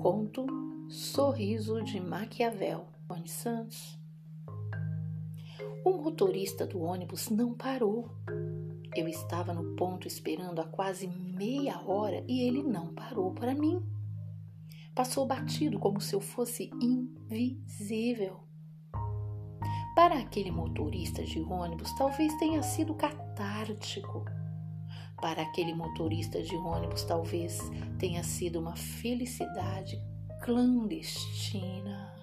conto Sorriso de Maquiavel, Tony Santos. O motorista do ônibus não parou. Eu estava no ponto esperando há quase meia hora e ele não parou para mim. Passou batido como se eu fosse invisível. Para aquele motorista de ônibus, talvez tenha sido catártico. Para aquele motorista de ônibus, talvez tenha sido uma felicidade clandestina.